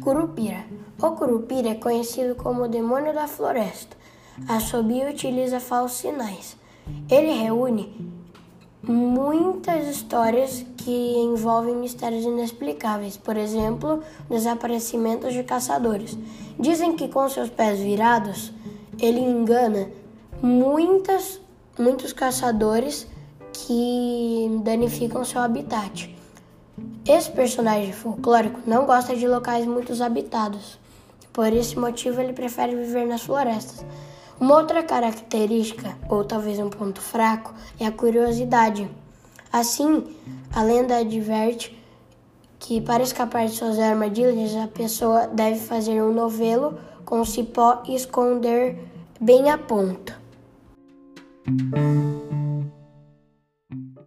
Curupira. O Curupira é conhecido como o demônio da floresta. Assobia e utiliza falsos sinais. Ele reúne muitas histórias que envolvem mistérios inexplicáveis, por exemplo, desaparecimentos de caçadores. Dizem que com seus pés virados, ele engana muitas, muitos caçadores que danificam seu habitat. Esse personagem folclórico não gosta de locais muito habitados. Por esse motivo, ele prefere viver nas florestas. Uma outra característica, ou talvez um ponto fraco, é a curiosidade. Assim, a lenda adverte que para escapar de suas armadilhas, a pessoa deve fazer um novelo com cipó e esconder bem a ponta.